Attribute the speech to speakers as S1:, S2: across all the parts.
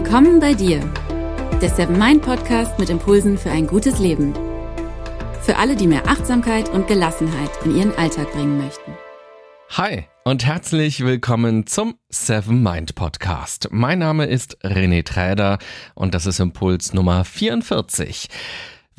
S1: Willkommen bei dir, der Seven Mind Podcast mit Impulsen für ein gutes Leben. Für alle, die mehr Achtsamkeit und Gelassenheit in ihren Alltag bringen möchten.
S2: Hi und herzlich willkommen zum Seven Mind Podcast. Mein Name ist René Träder und das ist Impuls Nummer 44.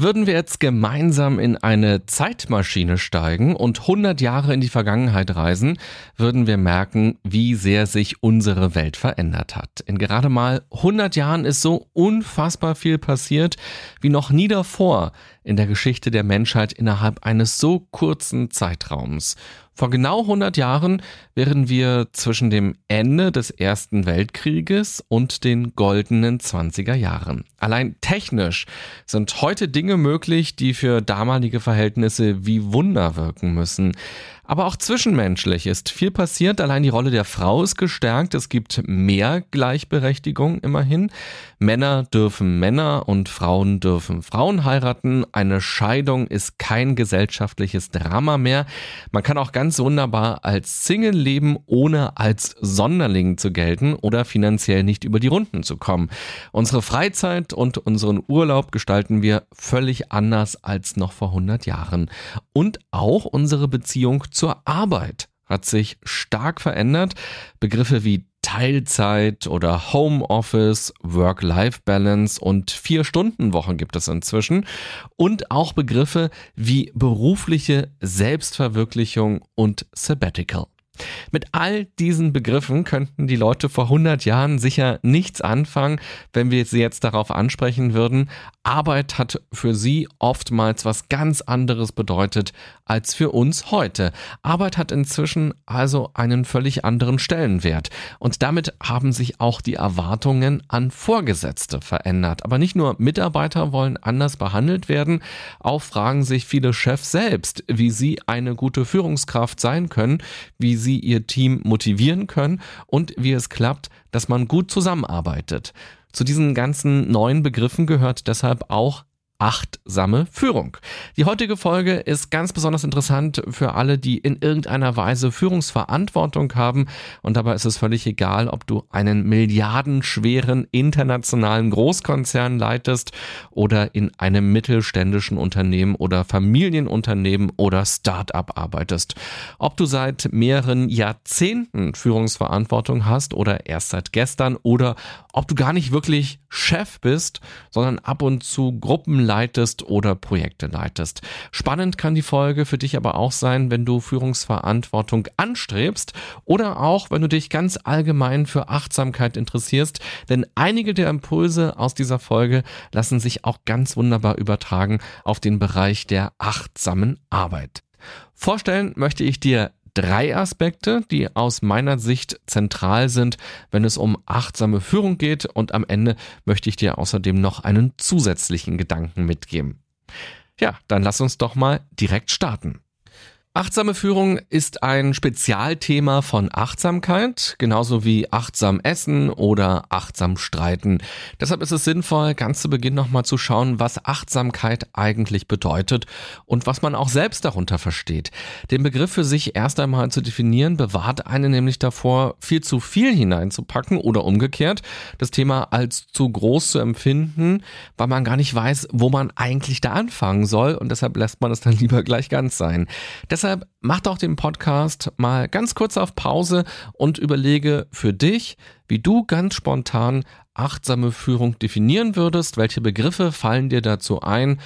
S2: Würden wir jetzt gemeinsam in eine Zeitmaschine steigen und 100 Jahre in die Vergangenheit reisen, würden wir merken, wie sehr sich unsere Welt verändert hat. In gerade mal 100 Jahren ist so unfassbar viel passiert wie noch nie davor in der Geschichte der Menschheit innerhalb eines so kurzen Zeitraums. Vor genau 100 Jahren wären wir zwischen dem Ende des Ersten Weltkrieges und den goldenen 20er Jahren. Allein technisch sind heute Dinge möglich, die für damalige Verhältnisse wie Wunder wirken müssen. Aber auch zwischenmenschlich ist viel passiert. Allein die Rolle der Frau ist gestärkt. Es gibt mehr Gleichberechtigung immerhin. Männer dürfen Männer und Frauen dürfen Frauen heiraten. Eine Scheidung ist kein gesellschaftliches Drama mehr. Man kann auch ganz wunderbar als Single leben, ohne als Sonderling zu gelten oder finanziell nicht über die Runden zu kommen. Unsere Freizeit und unseren Urlaub gestalten wir völlig anders als noch vor 100 Jahren. Und auch unsere Beziehung zur Arbeit hat sich stark verändert. Begriffe wie Teilzeit oder Homeoffice, Work-Life-Balance und Vier-Stunden-Wochen gibt es inzwischen. Und auch Begriffe wie berufliche Selbstverwirklichung und Sabbatical. Mit all diesen Begriffen könnten die Leute vor 100 Jahren sicher nichts anfangen, wenn wir sie jetzt darauf ansprechen würden. Arbeit hat für sie oftmals was ganz anderes bedeutet als für uns heute. Arbeit hat inzwischen also einen völlig anderen Stellenwert. Und damit haben sich auch die Erwartungen an Vorgesetzte verändert. Aber nicht nur Mitarbeiter wollen anders behandelt werden, auch fragen sich viele Chefs selbst, wie sie eine gute Führungskraft sein können, wie sie ihr Team motivieren können und wie es klappt, dass man gut zusammenarbeitet. Zu diesen ganzen neuen Begriffen gehört deshalb auch achtsame Führung. Die heutige Folge ist ganz besonders interessant für alle, die in irgendeiner Weise Führungsverantwortung haben. Und dabei ist es völlig egal, ob du einen milliardenschweren internationalen Großkonzern leitest oder in einem mittelständischen Unternehmen oder Familienunternehmen oder Start-up arbeitest. Ob du seit mehreren Jahrzehnten Führungsverantwortung hast oder erst seit gestern oder ob du gar nicht wirklich Chef bist, sondern ab und zu Gruppen leitest oder Projekte leitest. Spannend kann die Folge für dich aber auch sein, wenn du Führungsverantwortung anstrebst oder auch, wenn du dich ganz allgemein für Achtsamkeit interessierst, denn einige der Impulse aus dieser Folge lassen sich auch ganz wunderbar übertragen auf den Bereich der achtsamen Arbeit. Vorstellen möchte ich dir drei Aspekte, die aus meiner Sicht zentral sind, wenn es um achtsame Führung geht und am Ende möchte ich dir außerdem noch einen zusätzlichen Gedanken mitgeben. Ja, dann lass uns doch mal direkt starten. Achtsame Führung ist ein Spezialthema von Achtsamkeit, genauso wie achtsam essen oder achtsam streiten. Deshalb ist es sinnvoll, ganz zu Beginn nochmal zu schauen, was Achtsamkeit eigentlich bedeutet und was man auch selbst darunter versteht. Den Begriff für sich erst einmal zu definieren, bewahrt einen nämlich davor, viel zu viel hineinzupacken oder umgekehrt, das Thema als zu groß zu empfinden, weil man gar nicht weiß, wo man eigentlich da anfangen soll und deshalb lässt man es dann lieber gleich ganz sein. Deshalb mach doch den Podcast mal ganz kurz auf Pause und überlege für dich, wie du ganz spontan achtsame Führung definieren würdest. Welche Begriffe fallen dir dazu ein?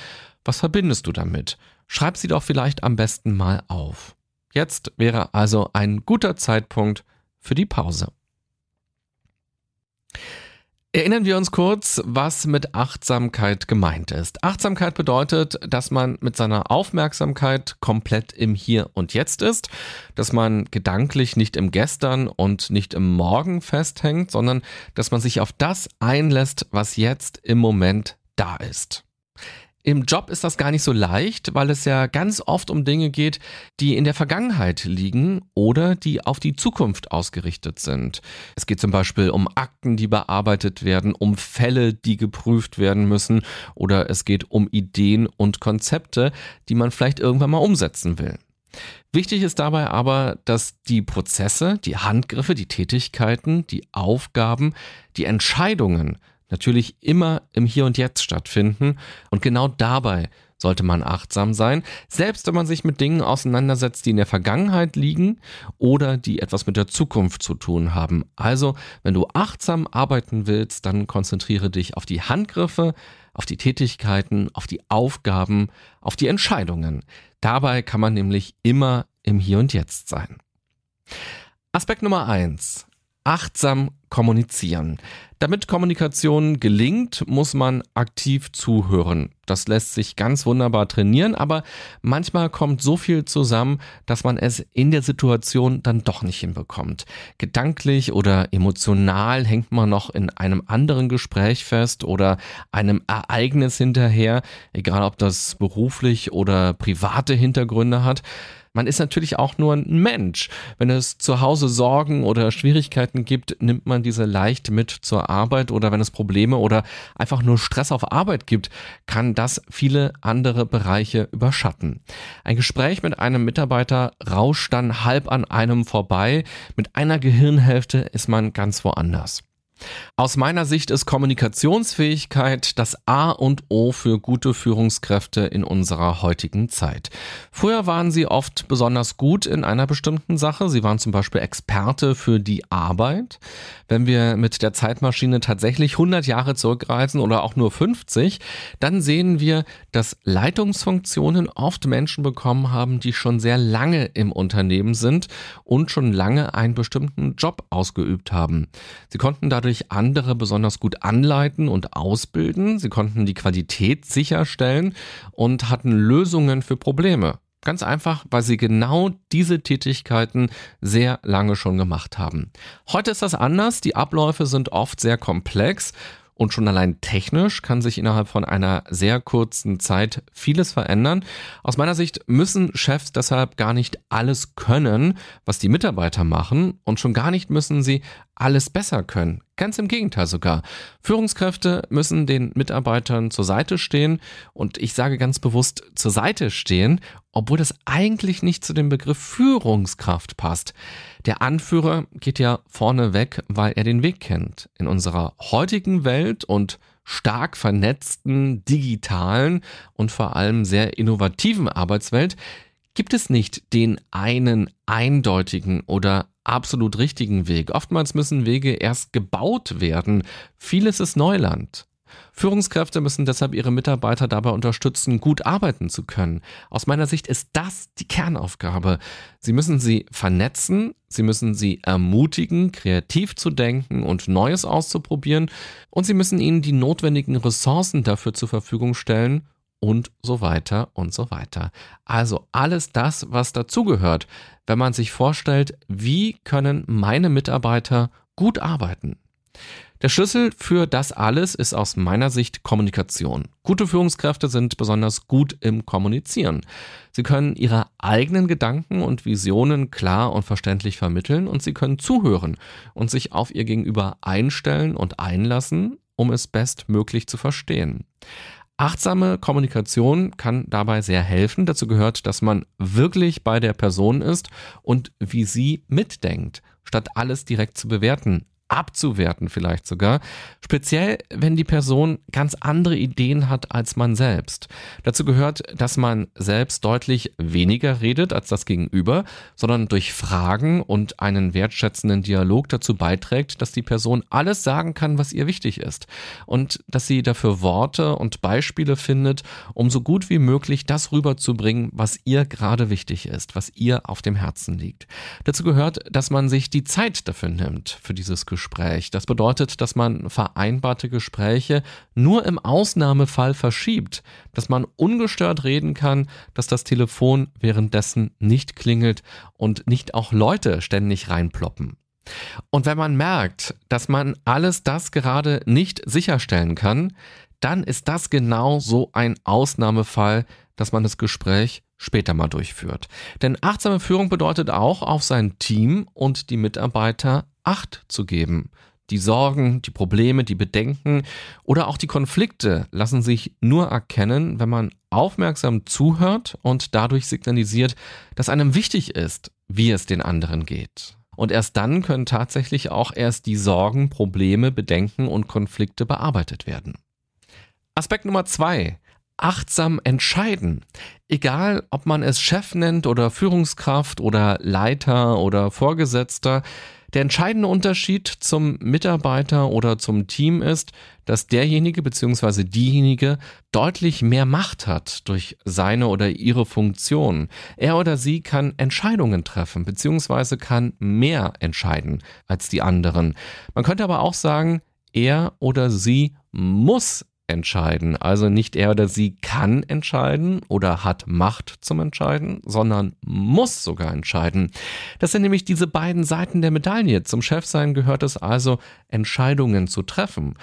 S2: Was verbindest du damit? Schreib sie doch vielleicht am besten mal auf. Jetzt wäre also ein guter Zeitpunkt für die Pause. Erinnern wir uns kurz, was mit Achtsamkeit gemeint ist. Achtsamkeit bedeutet, dass man mit seiner Aufmerksamkeit komplett im Hier und Jetzt ist, dass man gedanklich nicht im Gestern und nicht im Morgen festhängt, sondern dass man sich auf das einlässt, was jetzt im Moment da ist. Im Job ist das gar nicht so leicht, weil es ja ganz oft um Dinge geht, die in der Vergangenheit liegen oder die auf die Zukunft ausgerichtet sind. Es geht zum Beispiel um Akten, die bearbeitet werden, um Fälle, die geprüft werden müssen oder es geht um Ideen und Konzepte, die man vielleicht irgendwann mal umsetzen will. Wichtig ist dabei aber, dass die Prozesse, die Handgriffe, die Tätigkeiten, die Aufgaben, die Entscheidungen natürlich immer im Hier und Jetzt stattfinden und genau dabei sollte man achtsam sein, selbst wenn man sich mit Dingen auseinandersetzt, die in der Vergangenheit liegen oder die etwas mit der Zukunft zu tun haben. Also, wenn du achtsam arbeiten willst, dann konzentriere dich auf die Handgriffe, auf die Tätigkeiten, auf die Aufgaben, auf die Entscheidungen. Dabei kann man nämlich immer im Hier und Jetzt sein. Aspekt Nummer eins: Achtsam kommunizieren. Damit Kommunikation gelingt, muss man aktiv zuhören. Das lässt sich ganz wunderbar trainieren, aber manchmal kommt so viel zusammen, dass man es in der Situation dann doch nicht hinbekommt. Gedanklich oder emotional hängt man noch in einem anderen Gespräch fest oder einem Ereignis hinterher, egal ob das beruflich oder private Hintergründe hat. Man ist natürlich auch nur ein Mensch. Wenn es zu Hause Sorgen oder Schwierigkeiten gibt, nimmt man diese leicht mit zur Arbeit oder wenn es Probleme oder einfach nur Stress auf Arbeit gibt, kann das viele andere Bereiche überschatten. Ein Gespräch mit einem Mitarbeiter rauscht dann halb an einem vorbei. Mit einer Gehirnhälfte ist man ganz woanders. Aus meiner Sicht ist Kommunikationsfähigkeit das A und O für gute Führungskräfte in unserer heutigen Zeit. Früher waren sie oft besonders gut in einer bestimmten Sache. Sie waren zum Beispiel Experte für die Arbeit. Wenn wir mit der Zeitmaschine tatsächlich 100 Jahre zurückreisen oder auch nur 50, dann sehen wir, dass Leitungsfunktionen oft Menschen bekommen haben, die schon sehr lange im Unternehmen sind und schon lange einen bestimmten Job ausgeübt haben. Sie konnten dadurch dadurch andere besonders gut anleiten und ausbilden. Sie konnten die Qualität sicherstellen und hatten Lösungen für Probleme. Ganz einfach, weil sie genau diese Tätigkeiten sehr lange schon gemacht haben. Heute ist das anders. Die Abläufe sind oft sehr komplex und schon allein technisch kann sich innerhalb von einer sehr kurzen Zeit vieles verändern. Aus meiner Sicht müssen Chefs deshalb gar nicht alles können, was die Mitarbeiter machen und schon gar nicht müssen sie alles besser können. Ganz im Gegenteil sogar. Führungskräfte müssen den Mitarbeitern zur Seite stehen und ich sage ganz bewusst zur Seite stehen, obwohl das eigentlich nicht zu dem Begriff Führungskraft passt. Der Anführer geht ja vorne weg, weil er den Weg kennt. In unserer heutigen Welt und stark vernetzten, digitalen und vor allem sehr innovativen Arbeitswelt gibt es nicht den einen eindeutigen oder absolut richtigen Weg. Oftmals müssen Wege erst gebaut werden. Vieles ist Neuland. Führungskräfte müssen deshalb ihre Mitarbeiter dabei unterstützen, gut arbeiten zu können. Aus meiner Sicht ist das die Kernaufgabe. Sie müssen sie vernetzen, sie müssen sie ermutigen, kreativ zu denken und Neues auszuprobieren und sie müssen ihnen die notwendigen Ressourcen dafür zur Verfügung stellen und so weiter und so weiter. Also alles das, was dazugehört, wenn man sich vorstellt, wie können meine Mitarbeiter gut arbeiten. Der Schlüssel für das alles ist aus meiner Sicht Kommunikation. Gute Führungskräfte sind besonders gut im Kommunizieren. Sie können ihre eigenen Gedanken und Visionen klar und verständlich vermitteln und sie können zuhören und sich auf ihr Gegenüber einstellen und einlassen, um es bestmöglich zu verstehen. Achtsame Kommunikation kann dabei sehr helfen. Dazu gehört, dass man wirklich bei der Person ist und wie sie mitdenkt, statt alles direkt zu bewerten abzuwerten vielleicht sogar, speziell wenn die Person ganz andere Ideen hat als man selbst. Dazu gehört, dass man selbst deutlich weniger redet als das Gegenüber, sondern durch Fragen und einen wertschätzenden Dialog dazu beiträgt, dass die Person alles sagen kann, was ihr wichtig ist und dass sie dafür Worte und Beispiele findet, um so gut wie möglich das rüberzubringen, was ihr gerade wichtig ist, was ihr auf dem Herzen liegt. Dazu gehört, dass man sich die Zeit dafür nimmt, für dieses Gespräch. Das bedeutet, dass man vereinbarte Gespräche nur im Ausnahmefall verschiebt, dass man ungestört reden kann, dass das Telefon währenddessen nicht klingelt und nicht auch Leute ständig reinploppen. Und wenn man merkt, dass man alles das gerade nicht sicherstellen kann, dann ist das genau so ein Ausnahmefall, dass man das Gespräch später mal durchführt. Denn achtsame Führung bedeutet auch, auf sein Team und die Mitarbeiter Acht zu geben. Die Sorgen, die Probleme, die Bedenken oder auch die Konflikte lassen sich nur erkennen, wenn man aufmerksam zuhört und dadurch signalisiert, dass einem wichtig ist, wie es den anderen geht. Und erst dann können tatsächlich auch erst die Sorgen, Probleme, Bedenken und Konflikte bearbeitet werden. Aspekt Nummer zwei. Achtsam entscheiden. Egal, ob man es Chef nennt oder Führungskraft oder Leiter oder Vorgesetzter, der entscheidende Unterschied zum Mitarbeiter oder zum Team ist, dass derjenige bzw. diejenige deutlich mehr Macht hat durch seine oder ihre Funktion. Er oder sie kann Entscheidungen treffen bzw. kann mehr entscheiden als die anderen. Man könnte aber auch sagen, er oder sie muss entscheiden. Also nicht er oder sie kann entscheiden oder hat Macht zum Entscheiden, sondern muss sogar entscheiden. Das sind nämlich diese beiden Seiten der Medaille. Zum Chefsein gehört es also, Entscheidungen zu treffen.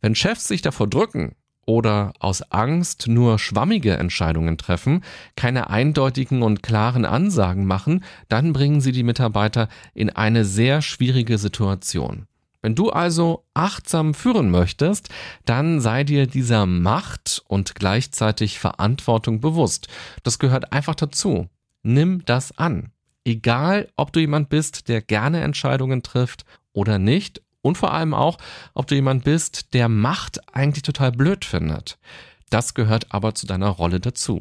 S2: Wenn Chefs sich davor drücken, oder aus Angst nur schwammige Entscheidungen treffen, keine eindeutigen und klaren Ansagen machen, dann bringen sie die Mitarbeiter in eine sehr schwierige Situation. Wenn du also achtsam führen möchtest, dann sei dir dieser Macht und gleichzeitig Verantwortung bewusst. Das gehört einfach dazu. Nimm das an. Egal, ob du jemand bist, der gerne Entscheidungen trifft oder nicht und vor allem auch, ob du jemand bist, der Macht eigentlich total blöd findet. Das gehört aber zu deiner Rolle dazu.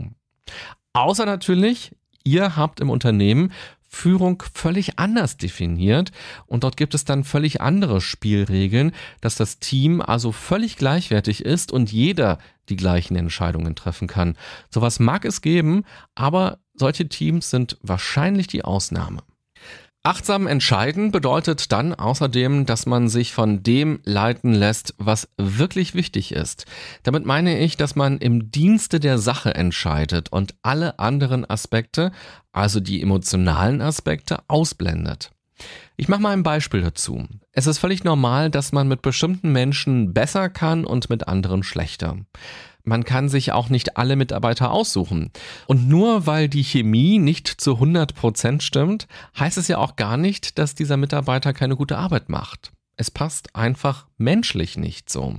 S2: Außer natürlich, ihr habt im Unternehmen Führung völlig anders definiert und dort gibt es dann völlig andere Spielregeln, dass das Team also völlig gleichwertig ist und jeder die gleichen Entscheidungen treffen kann. Sowas mag es geben, aber solche Teams sind wahrscheinlich die Ausnahme. Achtsam entscheiden bedeutet dann außerdem, dass man sich von dem leiten lässt, was wirklich wichtig ist. Damit meine ich, dass man im Dienste der Sache entscheidet und alle anderen Aspekte, also die emotionalen Aspekte, ausblendet. Ich mache mal ein Beispiel dazu. Es ist völlig normal, dass man mit bestimmten Menschen besser kann und mit anderen schlechter. Man kann sich auch nicht alle Mitarbeiter aussuchen. Und nur weil die Chemie nicht zu 100 Prozent stimmt, heißt es ja auch gar nicht, dass dieser Mitarbeiter keine gute Arbeit macht. Es passt einfach menschlich nicht so.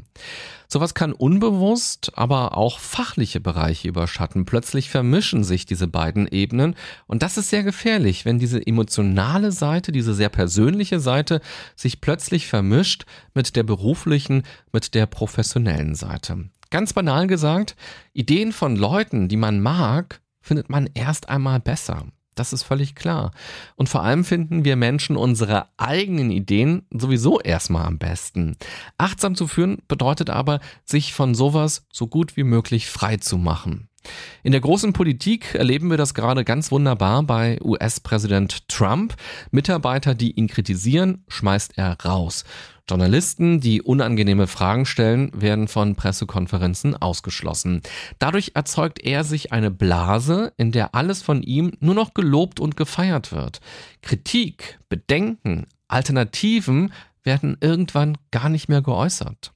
S2: Sowas kann unbewusst, aber auch fachliche Bereiche überschatten. Plötzlich vermischen sich diese beiden Ebenen und das ist sehr gefährlich, wenn diese emotionale Seite, diese sehr persönliche Seite sich plötzlich vermischt mit der beruflichen, mit der professionellen Seite. Ganz banal gesagt, Ideen von Leuten, die man mag, findet man erst einmal besser. Das ist völlig klar. Und vor allem finden wir Menschen unsere eigenen Ideen sowieso erstmal am besten. Achtsam zu führen bedeutet aber, sich von sowas so gut wie möglich frei zu machen. In der großen Politik erleben wir das gerade ganz wunderbar bei US-Präsident Trump. Mitarbeiter, die ihn kritisieren, schmeißt er raus. Journalisten, die unangenehme Fragen stellen, werden von Pressekonferenzen ausgeschlossen. Dadurch erzeugt er sich eine Blase, in der alles von ihm nur noch gelobt und gefeiert wird. Kritik, Bedenken, Alternativen werden irgendwann gar nicht mehr geäußert.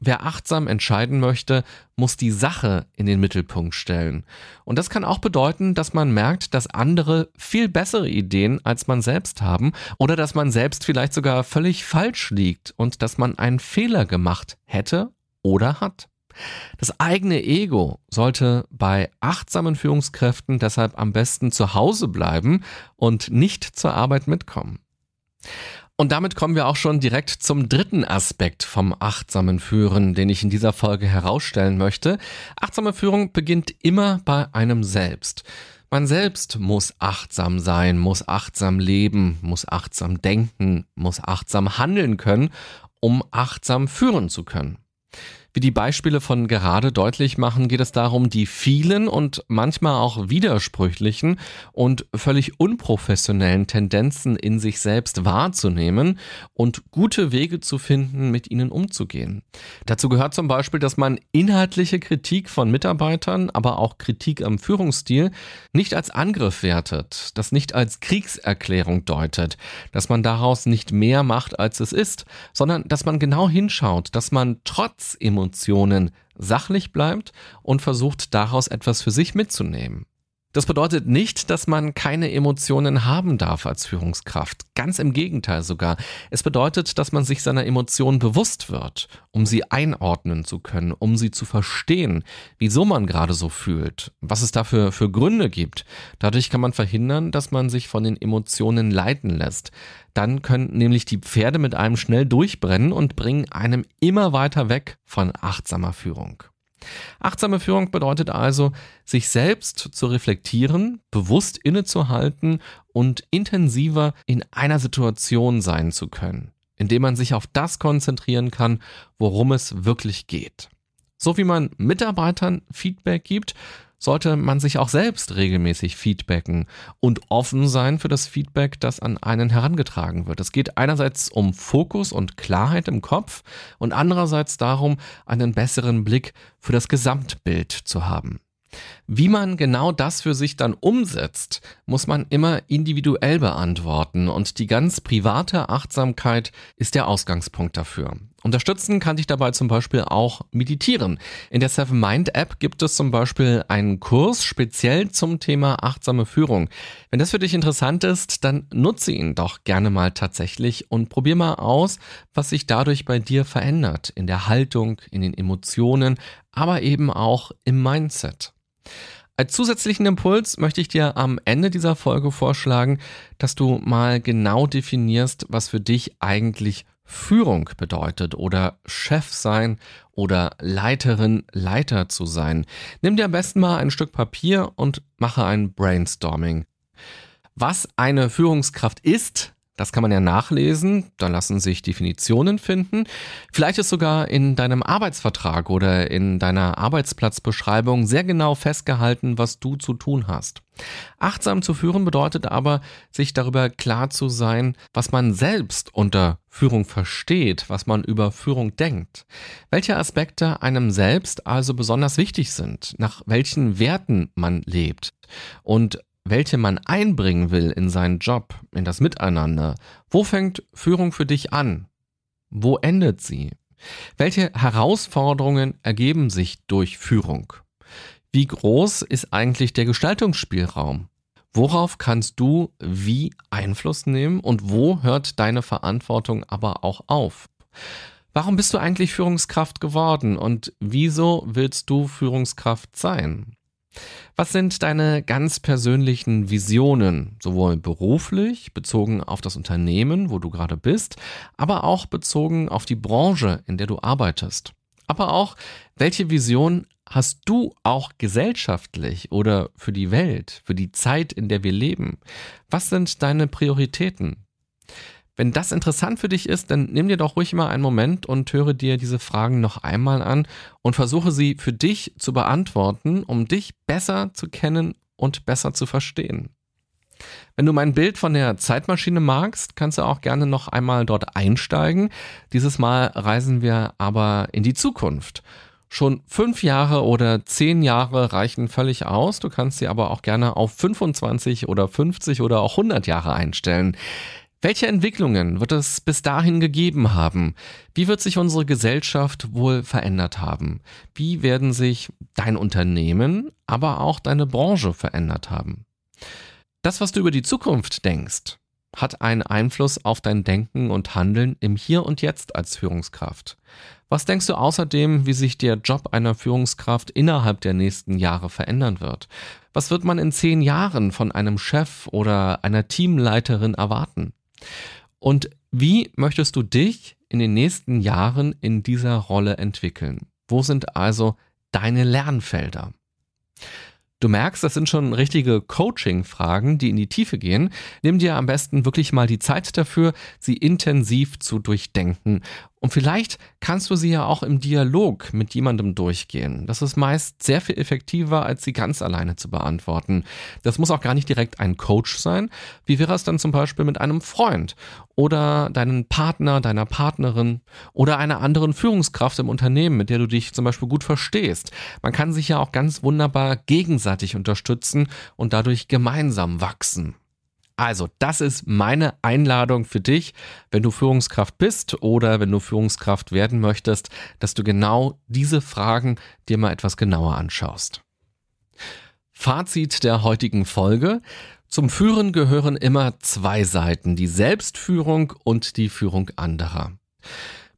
S2: Wer achtsam entscheiden möchte, muss die Sache in den Mittelpunkt stellen. Und das kann auch bedeuten, dass man merkt, dass andere viel bessere Ideen als man selbst haben oder dass man selbst vielleicht sogar völlig falsch liegt und dass man einen Fehler gemacht hätte oder hat. Das eigene Ego sollte bei achtsamen Führungskräften deshalb am besten zu Hause bleiben und nicht zur Arbeit mitkommen. Und damit kommen wir auch schon direkt zum dritten Aspekt vom achtsamen Führen, den ich in dieser Folge herausstellen möchte. Achtsame Führung beginnt immer bei einem selbst. Man selbst muss achtsam sein, muss achtsam leben, muss achtsam denken, muss achtsam handeln können, um achtsam führen zu können. Wie die Beispiele von gerade deutlich machen, geht es darum, die vielen und manchmal auch widersprüchlichen und völlig unprofessionellen Tendenzen in sich selbst wahrzunehmen und gute Wege zu finden, mit ihnen umzugehen. Dazu gehört zum Beispiel, dass man inhaltliche Kritik von Mitarbeitern, aber auch Kritik am Führungsstil nicht als Angriff wertet, das nicht als Kriegserklärung deutet, dass man daraus nicht mehr macht, als es ist, sondern dass man genau hinschaut, dass man trotz Emotionen sachlich bleibt und versucht daraus etwas für sich mitzunehmen. Das bedeutet nicht, dass man keine Emotionen haben darf als Führungskraft. Ganz im Gegenteil sogar. Es bedeutet, dass man sich seiner Emotionen bewusst wird, um sie einordnen zu können, um sie zu verstehen, wieso man gerade so fühlt, was es dafür für Gründe gibt. Dadurch kann man verhindern, dass man sich von den Emotionen leiten lässt. Dann können nämlich die Pferde mit einem schnell durchbrennen und bringen einem immer weiter weg von achtsamer Führung. Achtsame Führung bedeutet also, sich selbst zu reflektieren, bewusst innezuhalten und intensiver in einer Situation sein zu können, indem man sich auf das konzentrieren kann, worum es wirklich geht. So wie man Mitarbeitern Feedback gibt, sollte man sich auch selbst regelmäßig feedbacken und offen sein für das Feedback, das an einen herangetragen wird. Es geht einerseits um Fokus und Klarheit im Kopf und andererseits darum, einen besseren Blick für das Gesamtbild zu haben. Wie man genau das für sich dann umsetzt, muss man immer individuell beantworten und die ganz private Achtsamkeit ist der Ausgangspunkt dafür. Unterstützen kann dich dabei zum Beispiel auch meditieren. In der Seven Mind App gibt es zum Beispiel einen Kurs speziell zum Thema achtsame Führung. Wenn das für dich interessant ist, dann nutze ihn doch gerne mal tatsächlich und probier mal aus, was sich dadurch bei dir verändert. In der Haltung, in den Emotionen, aber eben auch im Mindset. Als zusätzlichen Impuls möchte ich dir am Ende dieser Folge vorschlagen, dass du mal genau definierst, was für dich eigentlich Führung bedeutet oder Chef sein oder Leiterin, Leiter zu sein. Nimm dir am besten mal ein Stück Papier und mache ein Brainstorming. Was eine Führungskraft ist, das kann man ja nachlesen, da lassen sich Definitionen finden. Vielleicht ist sogar in deinem Arbeitsvertrag oder in deiner Arbeitsplatzbeschreibung sehr genau festgehalten, was du zu tun hast. Achtsam zu führen bedeutet aber, sich darüber klar zu sein, was man selbst unter Führung versteht, was man über Führung denkt, welche Aspekte einem selbst also besonders wichtig sind, nach welchen Werten man lebt und welche man einbringen will in seinen Job, in das Miteinander. Wo fängt Führung für dich an? Wo endet sie? Welche Herausforderungen ergeben sich durch Führung? Wie groß ist eigentlich der Gestaltungsspielraum? Worauf kannst du wie Einfluss nehmen und wo hört deine Verantwortung aber auch auf? Warum bist du eigentlich Führungskraft geworden und wieso willst du Führungskraft sein? Was sind deine ganz persönlichen Visionen, sowohl beruflich, bezogen auf das Unternehmen, wo du gerade bist, aber auch bezogen auf die Branche, in der du arbeitest? Aber auch, welche Vision hast du auch gesellschaftlich oder für die Welt, für die Zeit, in der wir leben? Was sind deine Prioritäten? Wenn das interessant für dich ist, dann nimm dir doch ruhig mal einen Moment und höre dir diese Fragen noch einmal an und versuche sie für dich zu beantworten, um dich besser zu kennen und besser zu verstehen. Wenn du mein Bild von der Zeitmaschine magst, kannst du auch gerne noch einmal dort einsteigen. Dieses Mal reisen wir aber in die Zukunft. Schon fünf Jahre oder zehn Jahre reichen völlig aus. Du kannst sie aber auch gerne auf 25 oder 50 oder auch 100 Jahre einstellen. Welche Entwicklungen wird es bis dahin gegeben haben? Wie wird sich unsere Gesellschaft wohl verändert haben? Wie werden sich dein Unternehmen, aber auch deine Branche verändert haben? Das, was du über die Zukunft denkst, hat einen Einfluss auf dein Denken und Handeln im Hier und Jetzt als Führungskraft. Was denkst du außerdem, wie sich der Job einer Führungskraft innerhalb der nächsten Jahre verändern wird? Was wird man in zehn Jahren von einem Chef oder einer Teamleiterin erwarten? Und wie möchtest du dich in den nächsten Jahren in dieser Rolle entwickeln? Wo sind also deine Lernfelder? Du merkst, das sind schon richtige Coaching-Fragen, die in die Tiefe gehen. Nimm dir am besten wirklich mal die Zeit dafür, sie intensiv zu durchdenken und vielleicht kannst du sie ja auch im Dialog mit jemandem durchgehen. Das ist meist sehr viel effektiver, als sie ganz alleine zu beantworten. Das muss auch gar nicht direkt ein Coach sein. Wie wäre es dann zum Beispiel mit einem Freund oder deinen Partner, deiner Partnerin oder einer anderen Führungskraft im Unternehmen, mit der du dich zum Beispiel gut verstehst? Man kann sich ja auch ganz wunderbar gegenseitig unterstützen und dadurch gemeinsam wachsen. Also, das ist meine Einladung für dich, wenn du Führungskraft bist oder wenn du Führungskraft werden möchtest, dass du genau diese Fragen dir mal etwas genauer anschaust. Fazit der heutigen Folge. Zum Führen gehören immer zwei Seiten, die Selbstführung und die Führung anderer.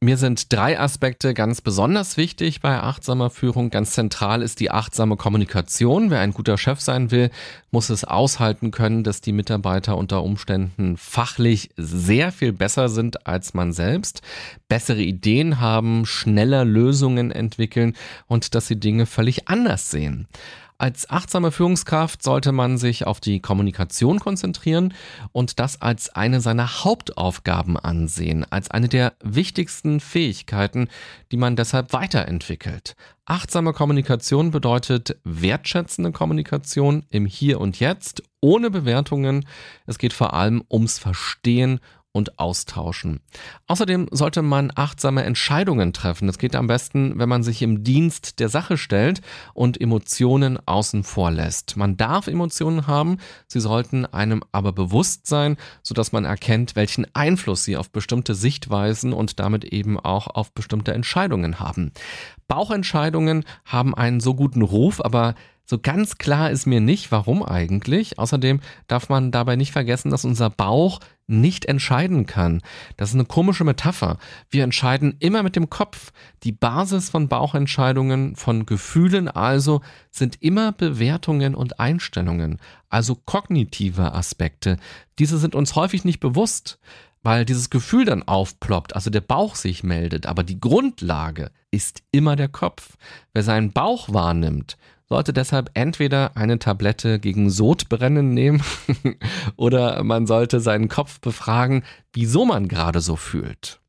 S2: Mir sind drei Aspekte ganz besonders wichtig bei achtsamer Führung. Ganz zentral ist die achtsame Kommunikation. Wer ein guter Chef sein will, muss es aushalten können, dass die Mitarbeiter unter Umständen fachlich sehr viel besser sind als man selbst, bessere Ideen haben, schneller Lösungen entwickeln und dass sie Dinge völlig anders sehen. Als achtsame Führungskraft sollte man sich auf die Kommunikation konzentrieren und das als eine seiner Hauptaufgaben ansehen, als eine der wichtigsten Fähigkeiten, die man deshalb weiterentwickelt. Achtsame Kommunikation bedeutet wertschätzende Kommunikation im Hier und Jetzt, ohne Bewertungen. Es geht vor allem ums Verstehen und austauschen. Außerdem sollte man achtsame Entscheidungen treffen. Das geht am besten, wenn man sich im Dienst der Sache stellt und Emotionen außen vor lässt. Man darf Emotionen haben, sie sollten einem aber bewusst sein, sodass man erkennt, welchen Einfluss sie auf bestimmte Sichtweisen und damit eben auch auf bestimmte Entscheidungen haben. Bauchentscheidungen haben einen so guten Ruf, aber so ganz klar ist mir nicht, warum eigentlich. Außerdem darf man dabei nicht vergessen, dass unser Bauch nicht entscheiden kann. Das ist eine komische Metapher. Wir entscheiden immer mit dem Kopf. Die Basis von Bauchentscheidungen, von Gefühlen also, sind immer Bewertungen und Einstellungen, also kognitive Aspekte. Diese sind uns häufig nicht bewusst weil dieses Gefühl dann aufploppt, also der Bauch sich meldet. Aber die Grundlage ist immer der Kopf. Wer seinen Bauch wahrnimmt, sollte deshalb entweder eine Tablette gegen Sodbrennen nehmen oder man sollte seinen Kopf befragen, wieso man gerade so fühlt.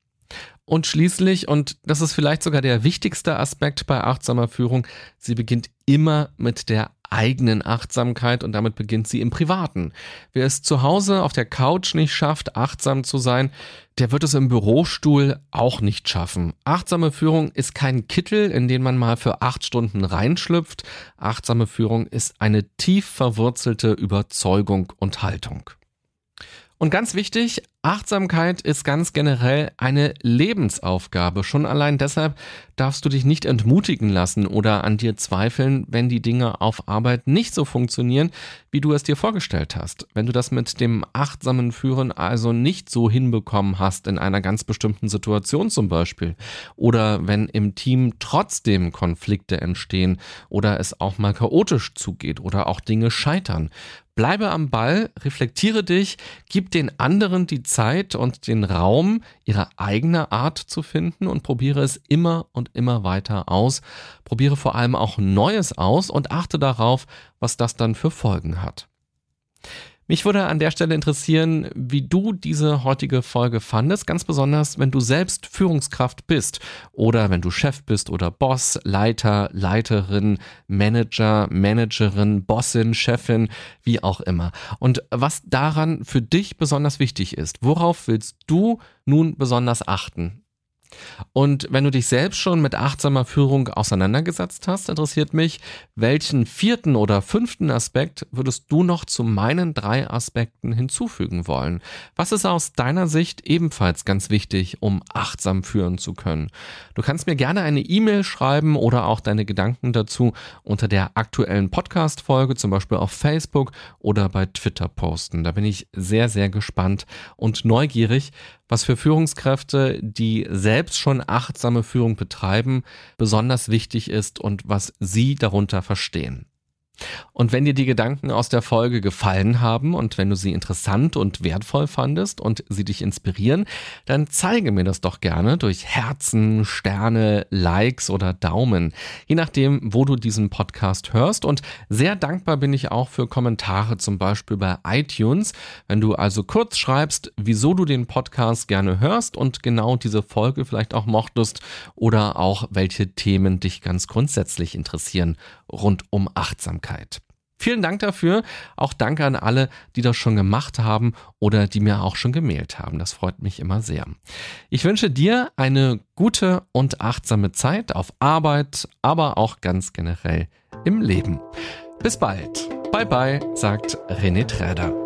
S2: Und schließlich, und das ist vielleicht sogar der wichtigste Aspekt bei achtsamer Führung, sie beginnt immer mit der eigenen Achtsamkeit und damit beginnt sie im Privaten. Wer es zu Hause auf der Couch nicht schafft, achtsam zu sein, der wird es im Bürostuhl auch nicht schaffen. Achtsame Führung ist kein Kittel, in den man mal für acht Stunden reinschlüpft. Achtsame Führung ist eine tief verwurzelte Überzeugung und Haltung. Und ganz wichtig, Achtsamkeit ist ganz generell eine Lebensaufgabe. Schon allein deshalb darfst du dich nicht entmutigen lassen oder an dir zweifeln, wenn die Dinge auf Arbeit nicht so funktionieren, wie du es dir vorgestellt hast. Wenn du das mit dem achtsamen Führen also nicht so hinbekommen hast in einer ganz bestimmten Situation zum Beispiel. Oder wenn im Team trotzdem Konflikte entstehen oder es auch mal chaotisch zugeht oder auch Dinge scheitern. Bleibe am Ball, reflektiere dich, gib den anderen die Zeit und den Raum, ihre eigene Art zu finden und probiere es immer und immer weiter aus. Probiere vor allem auch Neues aus und achte darauf, was das dann für Folgen hat. Mich würde an der Stelle interessieren, wie du diese heutige Folge fandest, ganz besonders, wenn du selbst Führungskraft bist oder wenn du Chef bist oder Boss, Leiter, Leiterin, Manager, Managerin, Bossin, Chefin, wie auch immer. Und was daran für dich besonders wichtig ist, worauf willst du nun besonders achten? Und wenn du dich selbst schon mit achtsamer Führung auseinandergesetzt hast, interessiert mich, welchen vierten oder fünften Aspekt würdest du noch zu meinen drei Aspekten hinzufügen wollen? Was ist aus deiner Sicht ebenfalls ganz wichtig, um achtsam führen zu können? Du kannst mir gerne eine E-Mail schreiben oder auch deine Gedanken dazu unter der aktuellen Podcast-Folge, zum Beispiel auf Facebook oder bei Twitter posten. Da bin ich sehr, sehr gespannt und neugierig, was für Führungskräfte, die selbst schon achtsame Führung betreiben, besonders wichtig ist und was sie darunter verstehen. Und wenn dir die Gedanken aus der Folge gefallen haben und wenn du sie interessant und wertvoll fandest und sie dich inspirieren, dann zeige mir das doch gerne durch Herzen, Sterne, Likes oder Daumen, je nachdem, wo du diesen Podcast hörst. Und sehr dankbar bin ich auch für Kommentare, zum Beispiel bei iTunes. Wenn du also kurz schreibst, wieso du den Podcast gerne hörst und genau diese Folge vielleicht auch mochtest oder auch welche Themen dich ganz grundsätzlich interessieren rund um Achtsamkeit. Vielen Dank dafür. Auch danke an alle, die das schon gemacht haben oder die mir auch schon gemailt haben. Das freut mich immer sehr. Ich wünsche dir eine gute und achtsame Zeit auf Arbeit, aber auch ganz generell im Leben. Bis bald. Bye bye, sagt René Träder.